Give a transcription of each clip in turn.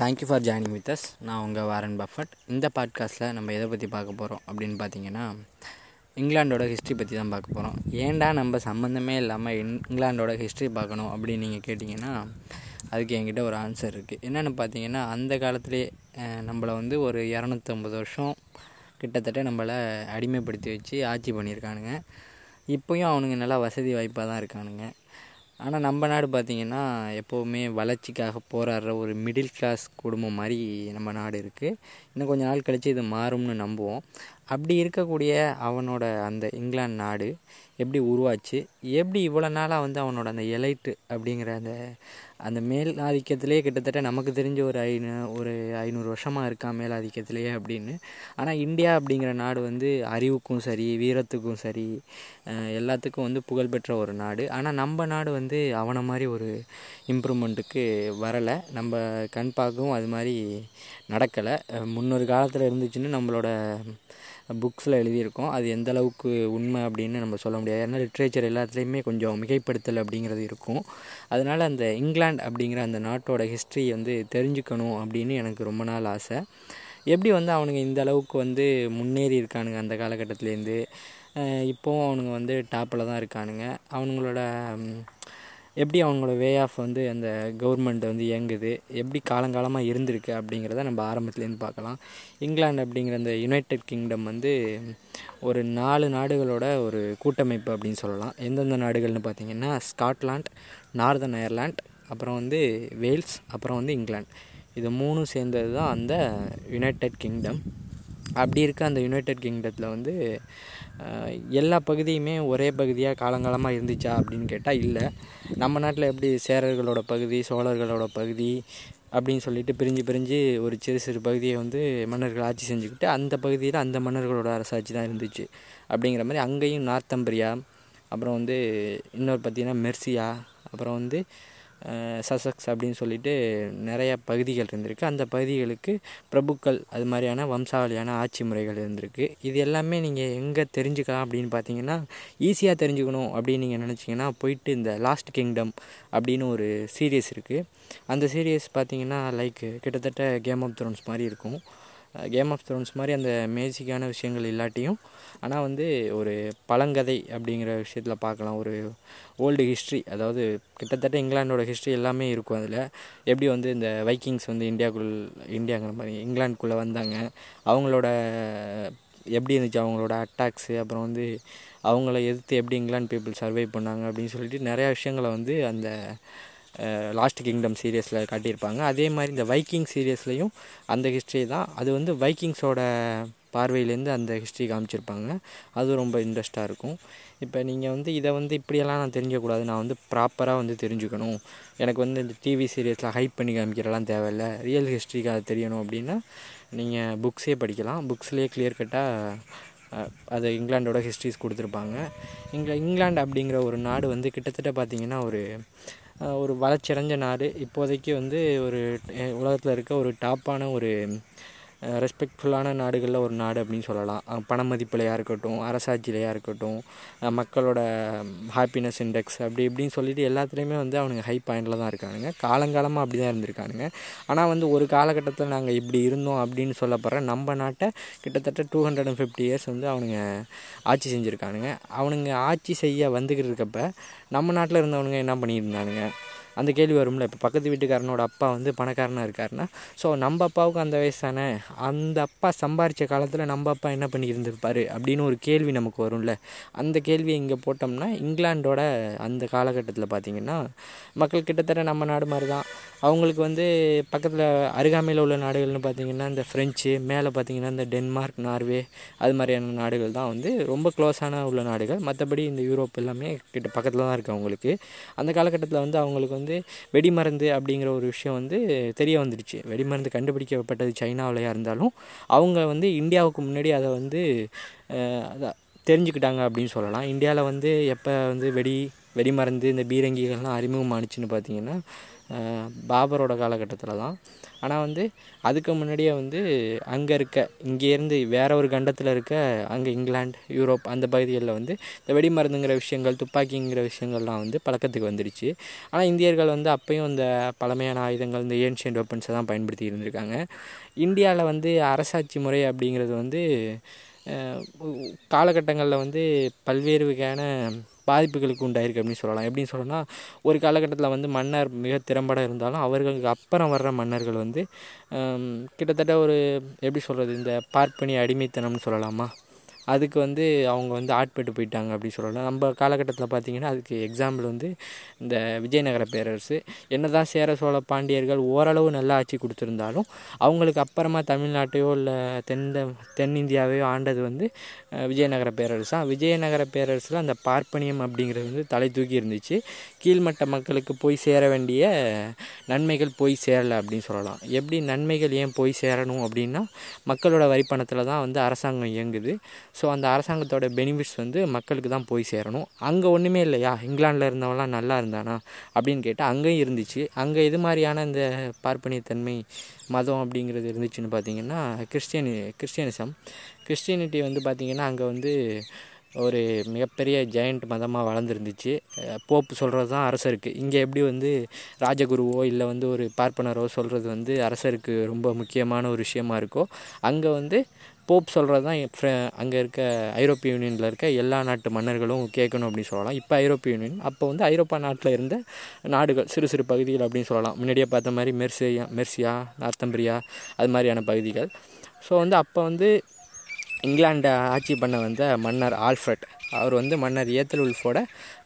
Thank you for joining with us நான் உங்கள் Warren Buffett. இந்த பாட்காஸ்ட்டில் நம்ம எதை பற்றி பார்க்க போகிறோம் அப்படின்னு பார்த்தீங்கன்னா இங்கிலாண்டோட ஹிஸ்ட்ரி பற்றி தான் பார்க்க போகிறோம் ஏன்டா நம்ம சம்மந்தமே இல்லாமல் இங்கிலாண்டோட ஹிஸ்ட்ரி பார்க்கணும் அப்படின்னு நீங்கள் கேட்டிங்கன்னா அதுக்கு என்கிட்ட ஒரு ஆன்சர் இருக்குது என்னென்னு பார்த்தீங்கன்னா அந்த காலத்திலே நம்மளை வந்து ஒரு இரநூத்தம்பது வருஷம் கிட்டத்தட்ட நம்மளை அடிமைப்படுத்தி வச்சு ஆட்சி பண்ணியிருக்கானுங்க. இப்போயும் அவனுங்க நல்லா வசதி வாய்ப்பாக தான் இருக்கானுங்க. ஆனால் நம்ம நாடு பார்த்திங்கன்னா எப்போவுமே வளர்ச்சிக்காக போராடுற ஒரு மிடில் கிளாஸ் குடும்பம் மாதிரி நம்ம நாடு இருக்குது இன்னும் கொஞ்சம் நாள் கழித்து இது மாறும்னு நம்புவோம். அப்படி இருக்கக்கூடிய அவனோட அந்த இங்கிலாந்து நாடு எப்படி உருவாச்சு? எப்படி இவ்வளோ நாளாக வந்து அவனோட அந்த எலைட்டு அப்படிங்கிற அந்த அந்த மேல் ஆதிக்கத்திலே கிட்டத்தட்ட நமக்கு தெரிஞ்ச ஒரு ஐநூ ஒரு ஐநூறு வருஷமாக இருக்கான் மேல் ஆதிக்கத்திலேயே அப்படின்னு. ஆனால் இந்தியா அப்படிங்கிற நாடு வந்து அறிவுக்கும் சரி வீரத்துக்கும் சரி எல்லாத்துக்கும் வந்து புகழ்பெற்ற ஒரு நாடு. ஆனால் நம்ம நாடு வந்து அவனை மாதிரி ஒரு இம்ப்ரூவ்மெண்ட்டுக்கு வரலை. நம்ம கண் பார்க்கவும் அது மாதிரி நடக்கலை. முன்னொரு காலத்தில் இருந்துச்சுன்னு நம்மளோட புக்ஸில் எழுதியிருக்கோம். அது எந்த அளவுக்கு உண்மை அப்படின்னு நம்ம சொல்ல முடியாது. ஏன்னா லிட்ரேச்சர் எல்லாத்துலேயுமே கொஞ்சம் மிகைப்படுத்தல் அப்படிங்கிறது இருக்கும். அதனால் அந்த இங்கிலாந்து அப்படிங்கிற அந்த நாட்டோட ஹிஸ்ட்ரி வந்து தெரிஞ்சுக்கணும் அப்படின்னு எனக்கு ரொம்ப நாள் ஆசை. எப்படி வந்து அவனுங்க இந்த அளவுக்கு வந்து முன்னேறி இருக்கானுங்க அந்த காலகட்டத்துலேருந்து? இப்போவும் அவனுங்க வந்து டாப்பில் தான் இருக்கானுங்க. அவனுங்களோட எப்படி அவங்களோட வே ஆஃப் வந்து அந்த கவர்மெண்ட் வந்து இயங்குது? எப்படி காலங்காலமாக இருந்திருக்கு அப்படிங்கிறத நம்ம ஆரம்பத்துலேருந்து பார்க்கலாம். இங்கிலாந்து அப்படிங்கிற அந்த யுனைடெட் கிங்டம் வந்து ஒரு நாலு நாடுகளோட ஒரு கூட்டமைப்பு அப்படின்னு சொல்லலாம். எந்தெந்த நாடுகள்னு பார்த்தீங்கன்னா ஸ்காட்லாண்ட் நார்தன் அயர்லாண்ட் அப்புறம் வந்து வேல்ஸ் அப்புறம் வந்து இங்கிலாந்து. இது மூணும் சேர்ந்தது தான் அந்த யுனைடெட் கிங்டம் அப்படி இருக்க அந்த யுனைடெட் கிங்டத்தில் வந்து எல்லா பகுதியுமே ஒரே பகுதியாக காலங்காலமாக இருந்துச்சா அப்படின்னு கேட்டால் இல்லை. நம்ம நாட்டில் எப்படி சேரர்களோட பகுதி சோழர்களோட பகுதி அப்படின்னு சொல்லிட்டு பிரிஞ்சு பிரிஞ்சு ஒரு சிறு சிறு பகுதியை வந்து மன்னர்கள் ஆட்சி செஞ்சுக்கிட்டு அந்த பகுதியில் அந்த மன்னர்களோட அரசாட்சி தான் இருந்துச்சு அப்படிங்கிற மாதிரி அங்கேயும் நார்த்தம்பரியா அப்புறம் வந்து இன்னொரு பார்த்திங்கன்னா மெர்சியா அப்புறம் வந்து சசக்ஸ் அப்படின்னு சொல்லிட்டு நிறைய பகுதிகள் இருந்திருக்கு. அந்த பகுதிகளுக்கு பிரபுக்கள் அது மாதிரியான வம்சாவளியான ஆட்சி முறைகள் இருந்திருக்கு. இது எல்லாமே நீங்கள் எங்கே தெரிஞ்சுக்கலாம் அப்படின்னு பார்த்தீங்கன்னா ஈஸியாக தெரிஞ்சுக்கணும் அப்படின்னு நீங்கள் நினச்சிங்கன்னா போயிட்டு இந்த லாஸ்ட் கிங்டம் அப்படின்னு ஒரு சீரியஸ் இருக்குது அந்த சீரியஸ் பார்த்தீங்கன்னா லைக் கிட்டத்தட்ட கேம் ஆஃப் த்ரோன்ஸ் மாதிரி இருக்கும். கேம் ஆஃப் த்ரோன்ஸ் மாதிரி அந்த மேஜிக்கான விஷயங்கள் இல்லாட்டியும் ஆனால் வந்து ஒரு பழங்கதை அப்படிங்கிற விஷயத்தில் பார்க்கலாம். ஒரு ஓல்டு ஹிஸ்ட்ரி அதாவது கிட்டத்தட்ட இங்கிலாண்டோட ஹிஸ்ட்ரி எல்லாமே இருக்கும் அதில். எப்படி வந்து இந்த வைக்கிங்ஸ் வந்து இந்தியாக்குள் இந்தியாங்கிற மாதிரி இங்கிலாந்துக்குள்ளே வந்தாங்க. அவங்களோட எப்படி இருந்துச்சு அவங்களோட அட்டாக்ஸு அப்புறம் வந்து அவங்கள எதிர்த்து எப்படி இங்கிலாந்து பீப்புள் சர்வை பண்ணாங்க அப்படின்னு சொல்லிட்டு நிறையா விஷயங்களை வந்து அந்த லாஸ்ட் கிங்டம் சீரியஸில் காட்டியிருப்பாங்க. அதே மாதிரி இந்த வைக்கிங் சீரியஸ்லேயும் அந்த ஹிஸ்ட்ரி தான். அது வந்து வைக்கிங்ஸோட பார்வையிலேருந்து அந்த ஹிஸ்ட்ரி காமிச்சிருப்பாங்க. அது ரொம்ப இன்ட்ரெஸ்ட்டாக இருக்கும். இப்போ நீங்கள் வந்து இதை வந்து இப்படியெல்லாம் நான் தெரிஞ்சக்கூடாது நான் வந்து ப்ராப்பராக வந்து தெரிஞ்சுக்கணும். எனக்கு வந்து இந்த டிவி சீரியஸில் ஹைப் பண்ணி காமிக்கிறலாம் தேவையில்ல. ரியல் ஹிஸ்ட்ரிக்கு அது தெரியணும் அப்படின்னா நீங்கள் புக்ஸே படிக்கலாம். புக்ஸ்லேயே கிளியர் கட்டாக அது இங்கிலாண்டோட ஹிஸ்ட்ரிஸ் கொடுத்துருப்பாங்க. இங்கே இங்கிலாந்து அப்படிங்கிற ஒரு நாடு வந்து கிட்டத்தட்ட பார்த்திங்கன்னா ஒரு ஒரு வளர்ச்சியடைஞ்ச நாடு. இப்போதைக்கு வந்து ஒரு உலகத்தில் இருக்க ஒரு டாப்பான ஒரு ரெஸ்பெக்ட்ஃபுல்லான நாடுகளில் ஒரு நாடு அப்படின்னு சொல்லலாம். பண மதிப்பிலையாக இருக்கட்டும் அரசாட்சியிலையாக இருக்கட்டும் மக்களோட ஹாப்பினஸ் இண்டெக்ஸ் அப்படி இப்படின்னு சொல்லிட்டு எல்லாத்துலேயுமே வந்து அவனுங்க ஹை பாயிண்டில் தான் இருக்கானுங்க. காலங்காலமாக அப்படி தான் இருந்திருக்கானுங்க. ஆனால் வந்து ஒரு காலகட்டத்தில் நாங்கள் இப்படி இருந்தோம் அப்படின்னு சொல்லப்படுற நம்ம நாட்டை கிட்டத்தட்ட two hundred and fifty years வந்து அவனுங்க ஆட்சி செஞ்சுருக்கானுங்க. அவனுங்க ஆட்சி செய்ய வந்துக்கிட்டு இருக்கப்ப நம்ம நாட்டில் இருந்தவனுங்க என்ன பண்ணியிருந்தானுங்க? அந்த கேள்வி வரும்ல இப்போ பக்கத்து வீட்டுக்காரனோட அப்பா வந்து பணக்காரனாக இருக்காருன்னா ஸோ நம்ம அப்பாவுக்கு அந்த வயசு தானே அந்த அப்பா சம்பாரித்த காலத்தில் நம்ம அப்பா என்ன பண்ணி இருந்திருப்பார் அப்படின்னு ஒரு கேள்வி நமக்கு வரும்ல. அந்த கேள்வியை இங்கே போட்டோம்னா இங்கிலாண்டோட அந்த காலகட்டத்தில் பார்த்திங்கன்னா மக்கள் கிட்டத்தட்ட நம்ம நாடு மாதிரி தான் அவங்களுக்கு வந்து பக்கத்தில் அருகாமையில் உள்ள நாடுகள்னு பார்த்திங்கன்னா இந்த ஃப்ரெஞ்சு மேலே பார்த்திங்கன்னா இந்த டென்மார்க் நார்வே அது மாதிரியான நாடுகள் தான் வந்து ரொம்ப க்ளோஸான உள்ள நாடுகள். மற்றபடி இந்த யூரோப் எல்லாமே கிட்ட பக்கத்தில் தான் இருக்குது அவங்களுக்கு. அந்த காலகட்டத்தில் வந்து அவங்களுக்கு வந்து வந்து வெடிமருந்து அப்படிங்கிற ஒரு விஷயம் வந்து தெரிய வந்துடுச்சு. வெடிமருந்து கண்டுபிடிக்கப்பட்டது சைனாவிலையாக இருந்தாலும் அவங்க வந்து இந்தியாவுக்கு முன்னாடி அதை வந்து தெரிஞ்சுக்கிட்டாங்க அப்படின்னு சொல்லலாம். இந்தியாவில் வந்து எப்போ வந்து வெடி வெடிமருந்து இந்த பீரங்கிகள்லாம் அறிமுகமானுச்சுன்னு பார்த்தீங்கன்னா பாபரோட காலகட்டத்தில் தான். ஆனால் வந்து அதுக்கு முன்னாடியே வந்து அங்கே இருக்க இங்கேருந்து வேற ஒரு கண்டத்தில் இருக்க அங்கே இங்கிலாந்து யூரோப் அந்த பகுதிகளில் வந்து இந்த வெடி மருந்துங்கிற விஷயங்கள் துப்பாக்கிங்கிற விஷயங்கள்லாம் வந்து பழக்கத்துக்கு வந்துடுச்சு. ஆனால் இந்தியர்கள் வந்து அப்பயும் இந்த பழமையான ஆயுதங்கள் இந்த ஏன்ஷியன்ட் வெப்பன்ஸை தான் பயன்படுத்தி இருந்திருக்காங்க. இந்தியாவில் வந்து அரசாட்சி முறை அப்படிங்கிறது வந்து காலகட்டங்களில் வந்து பல்வேறு வகையான பாதிப்புகளுக்கு உண்டாயிருக்கு அப்படின்னு சொல்லலாம். எப்படின்னு சொல்லணும்னா ஒரு காலகட்டத்தில் வந்து மன்னர் மிக திறம்பட இருந்தாலும் அவர்களுக்கு அப்புறம் வர்ற மன்னர்கள் வந்து கிட்டத்தட்ட ஒரு எப்படி சொல்கிறது இந்த பார்ப்பனி அடிமைத்தனம்னு சொல்லலாமா? அதுக்கு வந்து அவங்க வந்து ஆட்பட்டு போயிட்டாங்க அப்படி சொல்லலாம். நம்ம காலகட்டத்தில் பார்த்திங்கன்னா அதுக்கு எக்ஸாம்பிள் வந்து இந்த விஜயநகர பேரரசு. என்ன தான் சேர சோழ பாண்டியர்கள் ஓரளவு நல்லா ஆட்சி கொடுத்துருந்தாலும் அவங்களுக்கு அப்புறமா தமிழ்நாட்டையோ இல்லை தென் தென்னிந்தியாவையோ ஆண்டது வந்து விஜயநகர பேரரசு. தான் விஜயநகர பேரரசில் அந்த பார்ப்பனியம் அப்படிங்கிறது வந்து தலை தூக்கி இருந்துச்சு. கீழ்மட்ட மக்களுக்கு போய் சேர வேண்டிய நன்மைகள் போய் சேரலை அப்படின்னு சொல்லலாம். எப்படி நன்மைகள் ஏன் போய் சேரணும் அப்படின்னா மக்களோட வரிப்பணத்தில் தான் வந்து அரசாங்கம் இயங்குது. ஸோ அந்த அரசாங்கத்தோட பெனிஃபிட்ஸ் வந்து மக்களுக்கு தான் போய் சேரணும். அங்கே ஒன்றுமே இல்லையா? இங்கிலாண்டில் இருந்தவங்களாம் நல்லா இருந்தானா? அப்படின்னு கேட்டால் அங்கேயும் இருந்துச்சு. அங்கே இது மாதிரியான இந்த பார்ப்பனியத்தன்மை மதம் அப்படிங்கிறது இருந்துச்சுன்னு பார்த்தீங்கன்னா கிறிஸ்டியனி கிறிஸ்டியனிசம். கிறிஸ்டியனிட்டி வந்து பார்த்திங்கன்னா அங்கே வந்து ஒரு மிகப்பெரிய ஜெயண்ட் மதமாக வளர்ந்துருந்துச்சு. போப்பு சொல்கிறது தான் அரசருக்கு. இங்கே எப்படி வந்து ராஜகுருவோ இல்லை வந்து ஒரு பார்ப்பனரோ சொல்கிறது வந்து அரசருக்கு ரொம்ப முக்கியமான ஒரு விஷயமா இருக்கோ அங்கே வந்து போப் சொல்கிறது தான் அங்கே இருக்க ஐரோப்பிய யூனியனில் இருக்க எல்லா நாட்டு மன்னர்களும் கேட்கணும் அப்படின்னு சொல்லலாம். இப்போ ஐரோப்பிய யூனியன் அப்போ வந்து ஐரோப்பா நாட்டில் இருந்த நாடுகள் சிறு சிறு பகுதிகள் அப்படின்னு சொல்லலாம். முன்னாடியே பார்த்த மாதிரி மெர்சியா மெர்சியா நார்த்தம்பிரியா அது மாதிரியான பகுதிகள். ஸோ வந்து அப்போ வந்து இங்கிலாண்டை ஆட்சி பண்ண வந்த மன்னர் ஆல்ஃப்ரட் அவர் வந்து மன்னர் ஏத்தல் உல்ஃபோட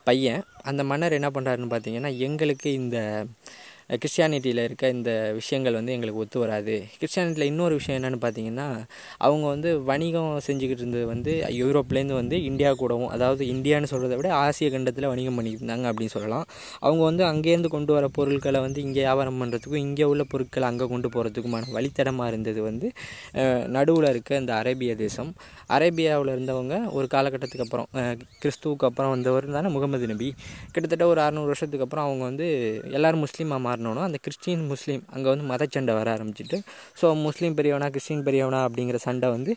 பையன். அந்த மன்னர் என்ன பண்ணுறாருன்னு பார்த்தீங்கன்னா எங்களுக்கு இந்த கிறிஸ்டியானிட்டியில் இருக்க இந்த விஷயங்கள் வந்து எங்களுக்கு ஒத்து வராது. கிறிஸ்டியானிட்டியில் இன்னொரு விஷயம் என்னென்னு பார்த்தீங்கன்னா அவங்க வந்து வணிகம் செஞ்சுக்கிட்டு இருந்தது வந்து யூரோப்லேருந்து வந்து இந்தியா கூடவும் அதாவது இந்தியான்னு சொல்கிறத விட ஆசிய கண்டத்தில் வணிகம் பண்ணிட்டு இருந்தாங்க அப்படின்னு சொல்லலாம். அவங்க வந்து அங்கேருந்து கொண்டு வர பொருட்களை வந்து இங்கே வியாபாரம் பண்ணுறதுக்கும் இங்கே உள்ள பொருட்களை அங்கே கொண்டு போகிறதுக்குமான வழித்தடமாக இருந்தது வந்து நடுவில் இருக்க இந்த அரேபிய தேசம். அரேபியாவில் இருந்தவங்க ஒரு காலகட்டத்துக்கு அப்புறம் கிறிஸ்துவுக்கு அப்புறம் வந்தவர் தானே முகமது நபி. கிட்டத்தட்ட ஒரு அறநூறு வருஷத்துக்கு அப்புறம் அவங்க வந்து எல்லோரும் முஸ்லீமாக மாறினோன்னா அந்த கிறிஸ்டின் முஸ்லீம் அங்கே வந்து மத சண்டை வர ஆரம்பிச்சிட்டு ஸோ முஸ்லீம் பெரியவனா கிறிஸ்டின் பெரியவனா அப்படிங்கிற சண்டை வந்து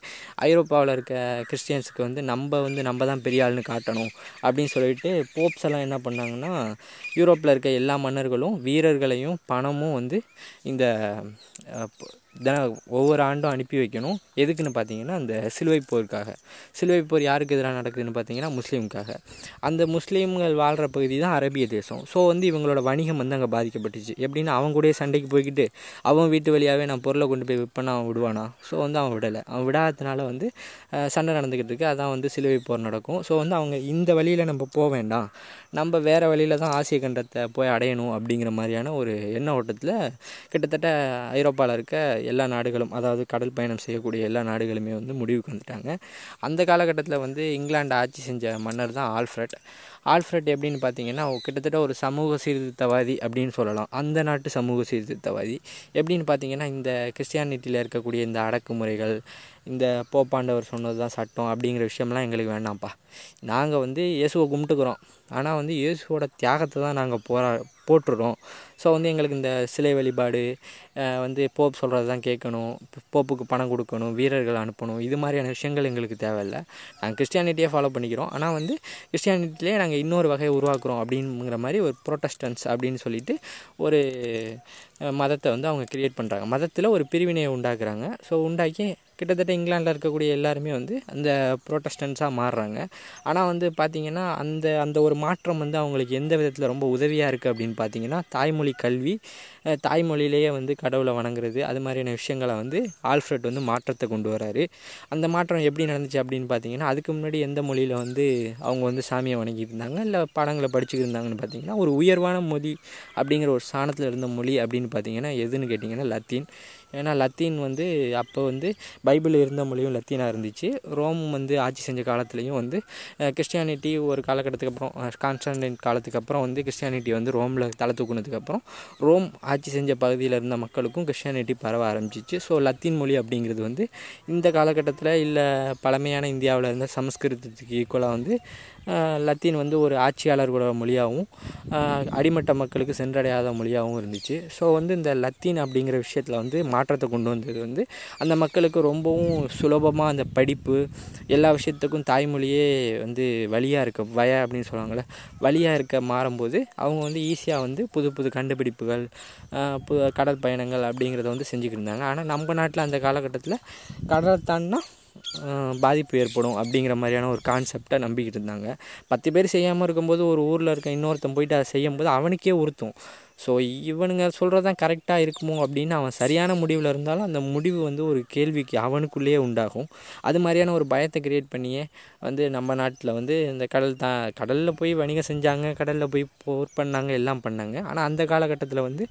ஐரோப்பாவில் இருக்க கிறிஸ்டியன்ஸுக்கு வந்து நம்ம வந்து நம்ம தான் பெரிய ஆள்னு காட்டணும் அப்படின்னு சொல்லிட்டு போப்ஸ் எல்லாம் என்ன பண்ணாங்கன்னா யூரோப்பில் இருக்க எல்லா மன்னர்களும் வீரர்களையும் பணமும் வந்து இந்த தின ஒவ்வொரு ஆண்டும் அனுப்பி வைக்கணும். எதுக்குன்னு பார்த்தீங்கன்னா அந்த சிலுவை போருக்காக. சிலுவை போர் யாருக்கு எதிராக நடக்குதுன்னு பார்த்தீங்கன்னா முஸ்லீமுக்காக அந்த முஸ்லீம்கள் வாழ்கிற பகுதி தான் அரேபிய தேசம். ஸோ வந்து இவங்களோட வணிகம் வந்து அங்கே பாதிக்கப்பட்டுச்சு. எப்படின்னா அவங்க கூட சண்டைக்கு போய்கிட்டு அவன் வீட்டு வழியாகவே நான் பொருளை கொண்டு போய் விற்பனை அவன் விடுவானா? ஸோ வந்து அவன் விடலை. அவன் விடாததுனால வந்து சண்டை நடந்துக்கிட்டு இருக்கு. அதான் வந்து சிலுவை போர் நடக்கும். ஸோ வந்து அவங்க இந்த வழியில் நம்ம போக வேண்டாம். நம்ம வேறு வழியில் தான் ஆசிய கண்டத்தை போய் அடையணும் அப்படிங்கிற மாதிரியான ஒரு எண்ண ஓட்டத்தில் கிட்டத்தட்ட ஐரோப்பாவில் இருக்க எல்லா நாடுகளும் அதாவது கடல் பயணம் செய்யக்கூடிய எல்லா நாடுகளுமே வந்து முடிவுக்கு வந்துட்டாங்க. அந்த காலகட்டத்தில் வந்து இங்கிலாந்து ஆட்சி செஞ்ச மன்னர் தான் ஆல்ஃப்ரட். ஆல்ஃப்ரட் எப்படின்னு பார்த்தீங்கன்னா கிட்டத்தட்ட ஒரு சமூக சீர்திருத்தவாதி அப்படின்னு சொல்லலாம். அந்த நாட்டு சமூக சீர்திருத்தவாதி. எப்படின்னு பார்த்தீங்கன்னா இந்த கிறிஸ்டியானிட்டியில் இருக்கக்கூடிய இந்த அடக்குமுறைகள் இந்த போப்பாண்டவர் சொன்னது தான் சட்டம் அப்படிங்கிற விஷயம்லாம் எங்களுக்கு வேண்டாம்ப்பா. நாங்கள் வந்து இயேசுவை கும்பிட்டுக்கிறோம். ஆனால் வந்து இயேசுவோட தியாகத்தை தான் நாங்கள் போரா போட்டுடுறோம் ஸோ வந்து எங்களுக்கு இந்த சிலை வழிபாடு வந்து போப் சொல்கிறது தான் கேட்கணும். போப்புக்கு பணம் கொடுக்கணும் வீரர்கள் அனுப்பணும். இது மாதிரியான விஷயங்கள் எங்களுக்கு தேவையில்லை. நாங்கள் கிறிஸ்டியானிட்டியே ஃபாலோ பண்ணிக்கிறோம். ஆனால் வந்து கிறிஸ்டியானிட்டிலே நாங்கள் இன்னொரு வகையை உருவாக்குறோம் அப்படிங்கிற மாதிரி ஒரு ப்ரொட்டஸ்டன்ஸ் அப்படின்னு சொல்லிட்டு ஒரு மதத்தை வந்து அவங்க க்ரியேட் பண்ணுறாங்க மதத்தில் ஒரு பிரிவினையை உண்டாக்குறாங்க. ஸோ உண்டாக்கி கிட்டத்தட்ட இங்கிலாண்டில் இருக்கக்கூடிய எல்லாருமே வந்து அந்த ப்ரொட்டஸ்டன்ஸாக மாறுறாங்க. ஆனால் வந்து பார்த்திங்கன்னா அந்த அந்த ஒரு மாற்றம் வந்து அவங்களுக்கு எந்த விதத்தில் ரொம்ப உதவியாக இருக்குது அப்படின்னு பார்த்தீங்கன்னா தாய்மொழி கல்வி தாய்மொழியிலேயே வந்து கடவுளை வணங்குறது அது மாதிரியான விஷயங்களை வந்து ஆல்ஃப்ரெட் வந்து மாற்றத்தை கொண்டு வராரு. அந்த மாற்றம் எப்படி நடந்துச்சு அப்படின்னு பார்த்தீங்கன்னா அதுக்கு முன்னாடி எந்த மொழியில் வந்து அவங்க வந்து சாமியை வணங்கிட்டு இருந்தாங்க இல்லை பாடங்களை படிச்சுக்கிட்டு இருந்தாங்கன்னு பார்த்தீங்கன்னா ஒரு உயர்வான மொழி அப்படிங்கிற ஒரு ஸ்தானத்தில் இருந்த மொழி அப்படின்னு பார்த்தீங்கன்னா எதுன்னு கேட்டிங்கன்னா லத்தீன். ஏன்னா லத்தீன் வந்து அப்போ வந்து பைபிள் இருந்த மொழியும் லத்தீனாக இருந்துச்சு. ரோம் வந்து ஆட்சி செஞ்ச காலத்துலேயும் வந்து கிறிஸ்டியானிட்டி ஒரு காலகட்டத்துக்கு அப்புறம் கான்ஸ்டன்டைன் காலத்துக்கு அப்புறம் வந்து கிறிஸ்டியானிட்டி வந்து ரோமில் தலை தூக்குனதுக்கப்புறம் ரோம் ஆட்சி செஞ்ச பகுதியில் இருந்த மக்களுக்கும் கிறிஸ்டியானிட்டி பரவ ஆரம்பிச்சிச்சு. ஸோ லத்தீன் மொழி அப்படிங்கிறது வந்து இந்த காலகட்டத்தில் இல்லை பழமையான இந்தியாவில் இருந்த சமஸ்கிருதத்துக்கு ஈக்குவலாக வந்து லத்தீன் வந்து ஒரு ஆட்சியாளர்களோட மொழியாகவும் அடிமட்ட மக்களுக்கு சென்றடையாத மொழியாகவும் இருந்துச்சு. ஸோ வந்து இந்த லத்தீன் அப்படிங்கிற விஷயத்தில் வந்து மாற்றத்தை கொண்டு வந்தது வந்து அந்த மக்களுக்கு ரொம்பவும் சுலபமாக அந்த படிப்பு எல்லா விஷயத்துக்கும் தாய்மொழியே வந்து வழியாக இருக்க வய அப்படின்னு சொல்லுவாங்கள்ல வழியாக இருக்க மாறும்போது அவங்க வந்து ஈஸியாக வந்து புது புது கண்டுபிடிப்புகள் புது கடல் பயணங்கள் அப்படிங்கிறத வந்து செஞ்சுக்கிட்டு இருந்தாங்க. ஆனால் நம்ம நாட்டில் அந்த காலகட்டத்தில் கடலை தாண்டினா பாதிப்பு ஏற்படும் அப்படிங்கிற மாதிரியான ஒரு கான்செப்டை நம்பிக்கிட்டு இருந்தாங்க. பத்து பேர் செய்யாமல் இருக்கும்போது ஒரு ஊரில் இருக்க இன்னொருத்தன் போயிட்டு அதை செய்யும்போது அவனுக்கே உறுத்தும். ஸோ இவனுங்க சொல்கிறது தான் கரெக்டாக இருக்குமோ அப்படின்னு அவன் சரியான முடிவில் இருந்தாலும் அந்த முடிவு வந்து ஒரு கேள்விக்கு அவனுக்குள்ளேயே உண்டாகும். அது மாதிரியான ஒரு பயத்தை கிரியேட் பண்ணியே வந்து நம்ம நாட்டில் வந்து இந்த கடல் தான் கடலில் போய் வணிகம் செஞ்சாங்க கடலில் போய் போர் பண்ணாங்க எல்லாம் பண்ணாங்க. ஆனால் அந்த காலகட்டத்தில் வந்து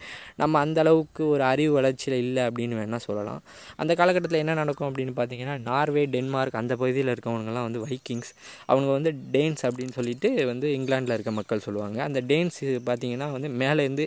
நம்ம அந்த அளவுக்கு ஒரு அறிவு வளர்ச்சியில் இல்லை அப்படின்னு வேணால் சொல்லலாம். அந்த காலகட்டத்தில் என்ன நடக்கும் அப்படின்னு பார்த்தீங்கன்னா நார்வே டென்மார்க் அந்த பகுதியில் இருக்கவங்கலாம் வந்து வைக்கிங்ஸ் அவங்க வந்து டேன்ஸ் அப்படின்னு சொல்லிட்டு வந்து இங்கிலாண்டில் இருக்க மக்கள் சொல்லுவாங்க. அந்த டேன்ஸ் பார்த்தீங்கன்னா வந்து மேலேருந்து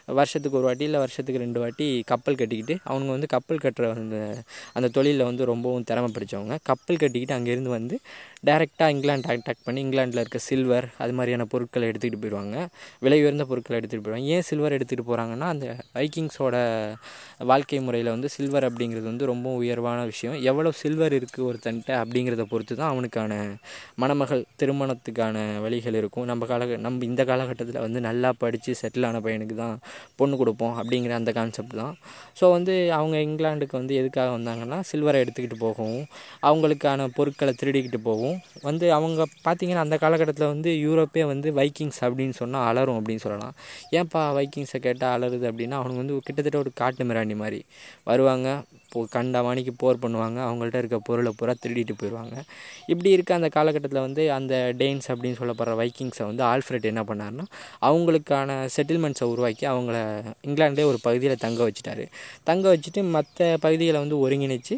வருஷத்துக்கு ஒரு வாட்டி இல்லை வருஷத்துக்கு ரெண்டு வாட்டி கப்பல் கட்டிக்கிட்டு அவங்க வந்து கப்பல் கட்டுற அந்த அந்த தொழிலில் வந்து ரொம்பவும் திறமை பிடிச்சவங்க கப்பல் கட்டிக்கிட்டு அங்கேருந்து வந்து டேரெக்டாக இங்கிலாந்து அட்டாக் பண்ணி இங்கிலாண்டில் இருக்க சில்வர் அது மாதிரியான பொருட்களை எடுத்துக்கிட்டு போயிடுவாங்க விலை உயர்ந்த பொருட்களை எடுத்துகிட்டு போயிடுவாங்க ஏன் சில்வர் எடுத்துகிட்டு போகிறாங்கன்னா அந்த வைக்கிங்ஸோட வாழ்க்கை முறையில் வந்து சில்வர் அப்படிங்கிறது வந்து ரொம்ப உயர்வான விஷயம். எவ்வளோ சில்வர் இருக்குது ஒருத்தன்ட்ட அப்படிங்கிறத பொறுத்து தான் அவனுக்கான மணமகள் திருமணத்துக்கான வழிகள் இருக்கும். நம்ம கால நம்ம இந்த காலகட்டத்தில் வந்து நல்லா படித்து செட்டில் ஆன பையனுக்கு தான் பொண்ணு கொடுப்போம் அப்படிங்கிற அந்த கான்செப்ட் தான். ஸோ வந்து அவங்க இங்கிலாண்டுக்கு வந்து எதுக்காக வந்தாங்கன்னா சில்வரை எடுத்துக்கிட்டு போகவும் அவங்களுக்கான பொருட்களை திருடிக்கிட்டு போகும் வந்து அவங்க பார்த்திங்கன்னா அந்த காலகட்டத்தில் வந்து யூரோப்பே வந்து வைக்கிங்ஸ் அப்படின்னு சொன்னால் அலரும் அப்படின்னு சொல்லலாம். ஏன்ப்பா வைக்கிங்ஸை கேட்டால் அலருது அப்படின்னா அவங்க வந்து கிட்டத்தட்ட ஒரு காட்டு மிராண்டி மாதிரி. வருவாங்க போ கண்டவாணிக்கு போர் பண்ணுவாங்க அவங்கள்ட்ட இருக்க பொருளை பூரா திருடிட்டு போயிடுவாங்க இப்படி இருக்க அந்த காலகட்டத்தில் வந்து அந்த டெயின்ஸ் அப்படின்னு சொல்லப்படுற வைக்கிங்ஸை வந்து ஆல்ஃப்ரெட் என்ன பண்ணார்னா அவங்களுக்கான செட்டில்மெண்ட்ஸை உருவாக்கி அவங்க அவங்கள இங்கிலாண்டே ஒரு பகுதியில் தங்க வச்சுட்டாரு. தங்க வச்சுட்டு மற்ற பகுதிகளை வந்து ஒருங்கிணைச்சு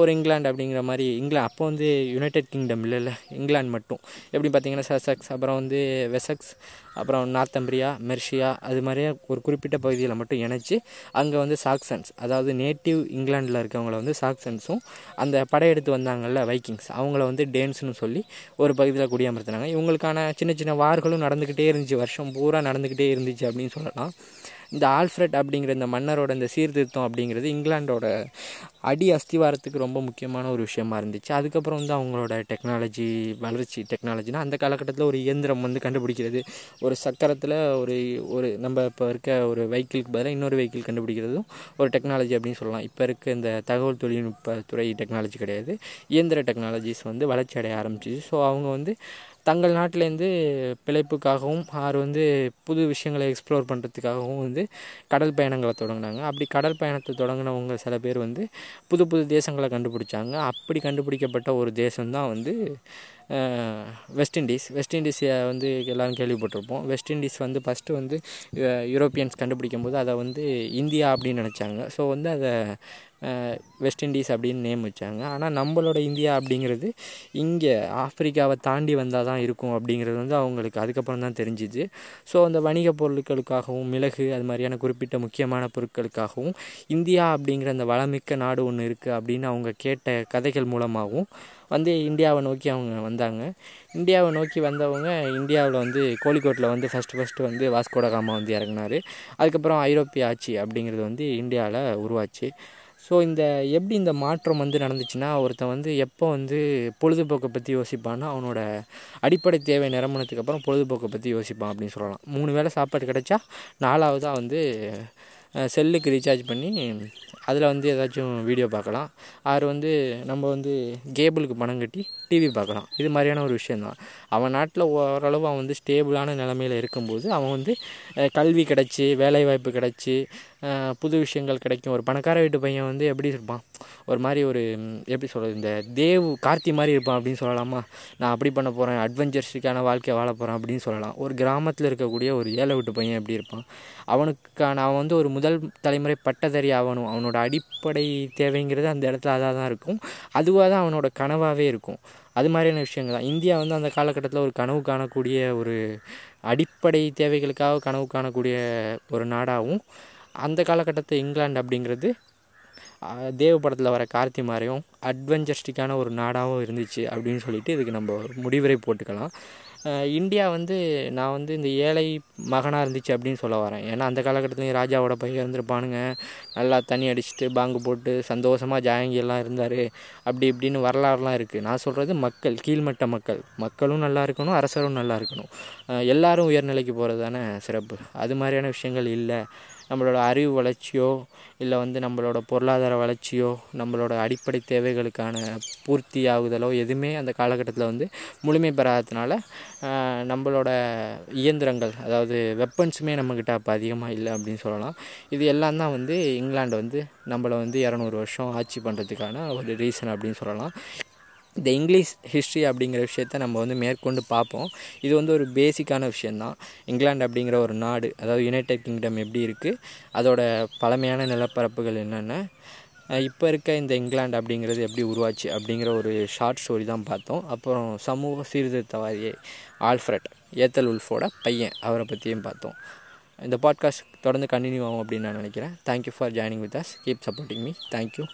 ஒரு இங்கிலாந்து அப்படிங்கிற மாதிரி இங்கிலாந்து அப்போ வந்து யுனைடெட் கிங்டம் இல்லை இங்கிலாந்து மட்டும். எப்படி பார்த்தீங்கன்னா சசக்ஸ் அப்புறம் வந்து வெசக்ஸ் அப்புறம் நார்த்தம்பிரியா மெர்ஷியா அது மாதிரியே ஒரு குறிப்பிட்ட பகுதியில் மட்டும் இணைச்சி அங்கே வந்து சாக்சன்ஸ் அதாவது நேட்டிவ் இங்கிலாண்டில் இருக்கவங்கள வந்து சாக்சன்ஸும் அந்த படையெடுத்து வந்தாங்கல்ல வைக்கிங்ஸ் அவங்கள வந்து டேன்ஸ்னு சொல்லி ஒரு பகுதியில் குடியமர்த்தினாங்க. இவங்களுக்கான சின்ன சின்ன வார்களும் நடந்துக்கிட்டே இருந்துச்சு. வருஷம் பூரா நடந்துக்கிட்டே இருந்துச்சு அப்படின்னு சொல்லலாம். இந்த ஆல்ஃப்ரெட் அப்படிங்கிற இந்த மன்னரோட இந்த சீர்திருத்தம் அப்படிங்கிறது இங்கிலாண்டோட அடி அஸ்திவாரத்துக்கு ரொம்ப முக்கியமான ஒரு விஷயமா இருந்துச்சு. அதுக்கப்புறம் வந்து அவங்களோட டெக்னாலஜி வளர்ச்சி டெக்னாலஜினா அந்த காலகட்டத்தில் ஒரு இயந்திரம் வந்து கண்டுபிடிக்கிறது ஒரு சக்கரத்தில் ஒரு ஒரு நம்ம இப்போ இருக்க ஒரு வெஹிக்கிளுக்கு பதிலாக இன்னொரு வெஹிக்கிள் கண்டுபிடிக்கிறதும் ஒரு டெக்னாலஜி அப்படின்னு சொல்லலாம். இப்போ இருக்க இந்த தகவல் தொழில்நுட்ப துறை டெக்னாலஜி கிடையாது. இயந்திர டெக்னாலஜிஸ் வந்து வளர்ச்சி அடைய ஆரம்பிச்சிச்சு. ஸோ அவங்க வந்து தங்கள் நாட்டிலேருந்து பிழைப்புக்காகவும் ஆறு வந்து புது விஷயங்களை எக்ஸ்ப்ளோர் பண்ணுறதுக்காகவும் வந்து கடல் பயணங்களை தொடங்கினாங்க. அப்படி கடல் பயணத்தை தொடங்கினவங்க சில பேர் வந்து புது புது தேசங்களை கண்டுபிடிச்சாங்க. அப்படி கண்டுபிடிக்கப்பட்ட ஒரு தேசம்தான் வந்து வெஸ்ட் இண்டீஸ் வெஸ்ட் இண்டீஸை வந்து எல்லோரும் கேள்விப்பட்டிருப்போம். வெஸ்ட் இண்டீஸ் வந்து ஃபஸ்ட்டு வந்து யூரோப்பியன்ஸ் கண்டுபிடிக்கும் போது அதை வந்து இந்தியா அப்படின்னு நினச்சாங்க. ஸோ வந்து அதை வெஸ்ட் இண்டீஸ் அப்படின்னு நேம் வச்சாங்க. ஆனால் நம்மளோட இந்தியா அப்படிங்கிறது இங்கே ஆப்பிரிக்காவை தாண்டி வந்தால் தான் இருக்கும் அப்படிங்கிறது வந்து அவங்களுக்கு அதுக்கப்புறம் தான் தெரிஞ்சிது. ஸோ அந்த வணிக பொருட்களுக்காகவும் மிளகு அது மாதிரியான குறிப்பிட்ட முக்கியமான பொருட்களுக்காகவும் இந்தியா அப்படிங்கிற அந்த வளமிக்க நாடு ஒன்று இருக்குது அப்படின்னு அவங்க கேட்ட கதைகள் மூலமாகவும் வந்து இந்தியாவை நோக்கி அவங்க வந்தாங்க. இந்தியாவை நோக்கி வந்தவங்க இந்தியாவில் வந்து கோழிக்கோட்டில் வந்து ஃபஸ்ட்டு ஃபஸ்ட்டு வந்து வாஸ்கோடகாமா வந்து இறங்கினார். அதுக்கப்புறம் ஐரோப்பிய ஆட்சி அப்படிங்கிறது வந்து இந்தியாவில் உருவாச்சு. ஸோ இந்த எப்படி இந்த மாற்றம் வந்து நடந்துச்சுன்னா ஒருத்தன் வந்து எப்போ வந்து பொழுதுபோக்கை பற்றி யோசிப்பான்னா அவனோட அடிப்படை தேவை நிரம்பினதுக்கு அப்புறம் பொழுதுபோக்கை பற்றி யோசிப்பான் அப்படின்னு சொல்லலாம். மூணு வேளை சாப்பாடு கிடைச்சா நாலாவதாக வந்து செல்லுக்கு ரீசார்ஜ் பண்ணி அதில் வந்து ஏதாச்சும் வீடியோ பார்க்கலாம். ஆறு வந்து நம்ம வந்து கேபிளுக்கு பணம் கட்டி டிவி பார்க்கலாம் இது மாதிரியான ஒரு விஷயந்தான் அவன் நாட்டில் ஓரளவு அவன் வந்து ஸ்டேபிளான நிலமையில் இருக்கும்போது அவன் வந்து கல்வி கிடச்சி வேலைவாய்ப்பு கிடச்சி புது விஷயங்கள் கிடைக்கும். ஒரு பணக்கார வீட்டு பையன் வந்து எப்படி இருப்பான்? ஒரு மாதிரி ஒரு எப்படி சொல்கிறது இந்த தேவ் கார்த்தி மாதிரி இருப்பான் அப்படின்னு சொல்லலாமா? நான் அப்படி பண்ண போகிறேன் அட்வென்ச்சர்ஸுக்கான வாழ்க்கையை வாழ போகிறேன் அப்படின்னு சொல்லலாம். ஒரு கிராமத்தில் இருக்கக்கூடிய ஒரு ஏழை வீட்டு பையன் எப்படி இருப்பான்? அவனுக்கான அவன் வந்து ஒரு முதல் தலைமுறை பட்டதாரி ஆகணும். அவனோட அடிப்படை தேவைங்கிறது அந்த இடத்துல அதாக தான் இருக்கும். அதுவாக தான் அவனோட கனவாகவே இருக்கும். அது மாதிரியான விஷயங்கள் தான். இந்தியா வந்து அந்த காலகட்டத்தில் ஒரு கனவு காணக்கூடிய ஒரு அடிப்படை தேவைகளுக்காக கனவு காணக்கூடிய ஒரு நாடாகவும் அந்த காலகட்டத்தை இங்கிலாந்து அப்படிங்கிறது தேவ படத்தில் வர கார்த்தி மாதிரியும் அட்வென்ச்சரிஸ்டிக்கான ஒரு நாடாகவும் இருந்துச்சு அப்படின்னு சொல்லிட்டு இதுக்கு நம்ம ஒரு முடிவுரை போட்டுக்கலாம். இந்தியா வந்து நான் வந்து இந்த ஏழை மகனாக இருந்துச்சு அப்படின்னு சொல்ல வரேன். ஏன்னா அந்த காலகட்டத்துலேயும் ராஜாவோட பையன் இருந்திருப்பானுங்க. நல்லா தண்ணி அடிச்சுட்டு பாங்கு போட்டு சந்தோஷமாக ஜாயங்கியெல்லாம் இருந்தார். அப்படி இப்படின்னு வரலாறுலாம் இருக்குது நான் சொல்கிறது மக்கள் கீழ்மட்ட மக்கள். மக்களும் நல்லா இருக்கணும் அரசரும் நல்லா இருக்கணும். எல்லாரும் உயர்நிலைக்கு போகிறது தானே சிறப்பு. அது மாதிரியான விஷயங்கள் இல்லை. நம்மளோட அறிவு வளர்ச்சியோ இல்லை வந்து நம்மளோட பொருளாதார வளர்ச்சியோ நம்மளோட அடிப்படை தேவைகளுக்கான பூர்த்தி ஆகுதலோ எதுவுமே அந்த காலகட்டத்தில் வந்து முழுமை பெறாததுனால நம்மளோட இயந்திரங்கள் அதாவது வெப்பன்ஸுமே நம்மக்கிட்ட அப்போ அதிகமாக இல்லை அப்படின்னு சொல்லலாம். இது எல்லாம் தான் வந்து இங்கிலாந்து வந்து நம்மளை வந்து இரநூறு வருஷம் ஆட்சி பண்ணுறதுக்கான ஒரு ரீசன் அப்படின்னு சொல்லலாம். இந்த இங்கிலீஷ் ஹிஸ்ட்ரி அப்படிங்கிற விஷயத்த நம்ம வந்து மேற்கொண்டு பார்ப்போம். இது வந்து ஒரு பேசிக்கான விஷயந்தான். இங்கிலாந்து அப்படிங்கிற ஒரு நாடு அதாவது யுனைடெட் கிங்டம் எப்படி இருக்குது அதோட பழமையான நிலப்பரப்புகள் என்னென்ன இப்போ இருக்க இந்த இங்கிலாந்து அப்படிங்கிறது எப்படி உருவாச்சு அப்படிங்கிற ஒரு ஷார்ட் ஸ்டோரி தான் பார்த்தோம். அப்புறம் சமூக சீர்திருத்தவாதியை ஆல்ஃப்ரட் ஏத்தல் உல்ஃபோட பையன் அவரை பற்றியும் பார்த்தோம். இந்த பாட்காஸ்ட் தொடர்ந்து கண்டினியூ ஆகும் அப்படின்னு நான் நினைக்கிறேன். Thank you for joining with us keep supporting me thank you